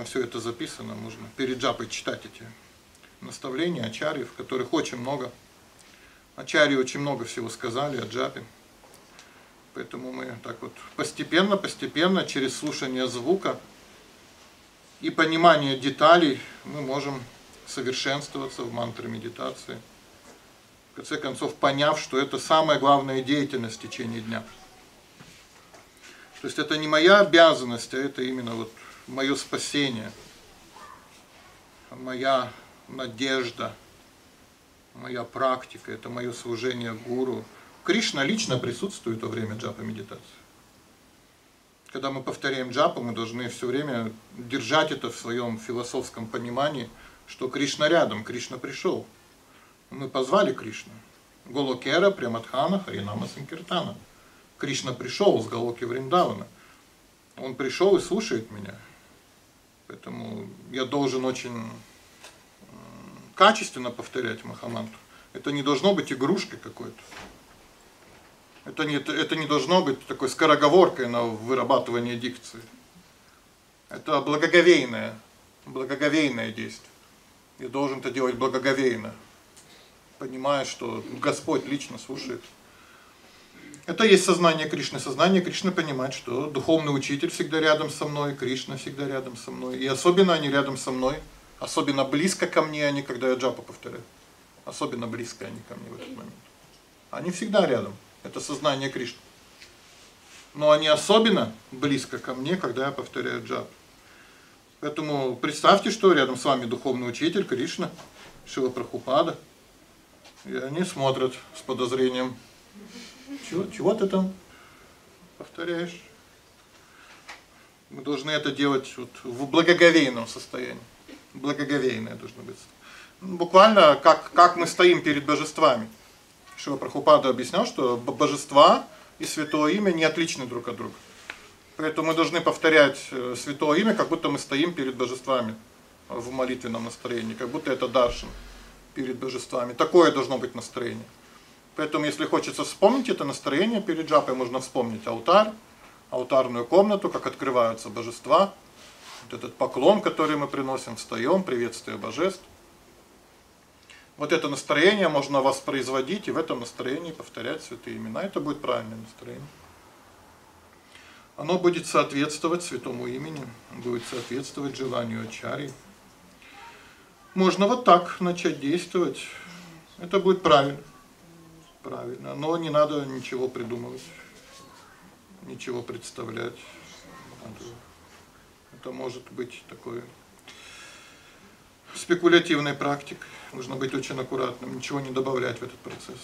там все это записано, можно перед джапой читать эти наставления ачарьи, в которых очень много. Ачарьи очень много всего сказали о джапе. Поэтому мы так вот постепенно, постепенно, через слушание звука и понимание деталей, мы можем совершенствоваться в мантре медитации. В конце концов, поняв, что это самая главная деятельность в течение дня. То есть это не моя обязанность, а это именно вот мое спасение, моя надежда, моя практика, это мое служение гуру. Кришна лично присутствует во время джапа медитации. Когда мы повторяем джапу, мы должны все время держать это в своем философском понимании, что Кришна рядом, Кришна пришел. Мы позвали Кришну. Голокера, Пряматхана, Харинама Санкиртана. Кришна пришел с Галоки Вриндавана. Он пришел и слушает меня. Поэтому я должен очень качественно повторять Махамантру. Это не должно быть игрушкой какой-то. Это не, это не должно быть такой скороговоркой на вырабатывание дикции. Это благоговейное, благоговейное действие. Я должен это делать благоговейно, понимая, что Господь лично слушает. Это есть сознание Кришны. Сознание Кришны понимает, что духовный учитель всегда рядом со мной, Кришна всегда рядом со мной. И особенно они рядом со мной, особенно близко ко мне они, когда я джапу повторяю. Особенно близко они ко мне в этот момент. Они всегда рядом. Это сознание Кришны. Но они особенно близко ко мне, когда я повторяю джап. Поэтому представьте, что рядом с вами духовный учитель Кришна, Шила Прабхупада. И они смотрят с подозрением. Чего, чего ты там повторяешь? Мы должны это делать вот в благоговейном состоянии. Благоговейное должно быть. Буквально как, как мы стоим перед божествами. Шива Прабхупада объяснял, что божества и святое имя не отличны друг от друга. Поэтому мы должны повторять э, святое имя, как будто мы стоим перед божествами в молитвенном настроении, как будто это даршин перед божествами. Такое должно быть настроение. Поэтому, если хочется вспомнить это настроение перед джапой, можно вспомнить алтарь, алтарную комнату, как открываются божества, вот этот поклон, который мы приносим, встаем, приветствие божеств. Вот это настроение можно воспроизводить и в этом настроении повторять святые имена. Это будет правильное настроение. Оно будет соответствовать святому имени, будет соответствовать желанию ачари. Можно вот так начать действовать. Это будет правильно. Правильно. Но не надо ничего придумывать. Ничего представлять. Это может быть такое спекулятивной практикой. Нужно быть очень аккуратным, ничего не добавлять в этот процесс.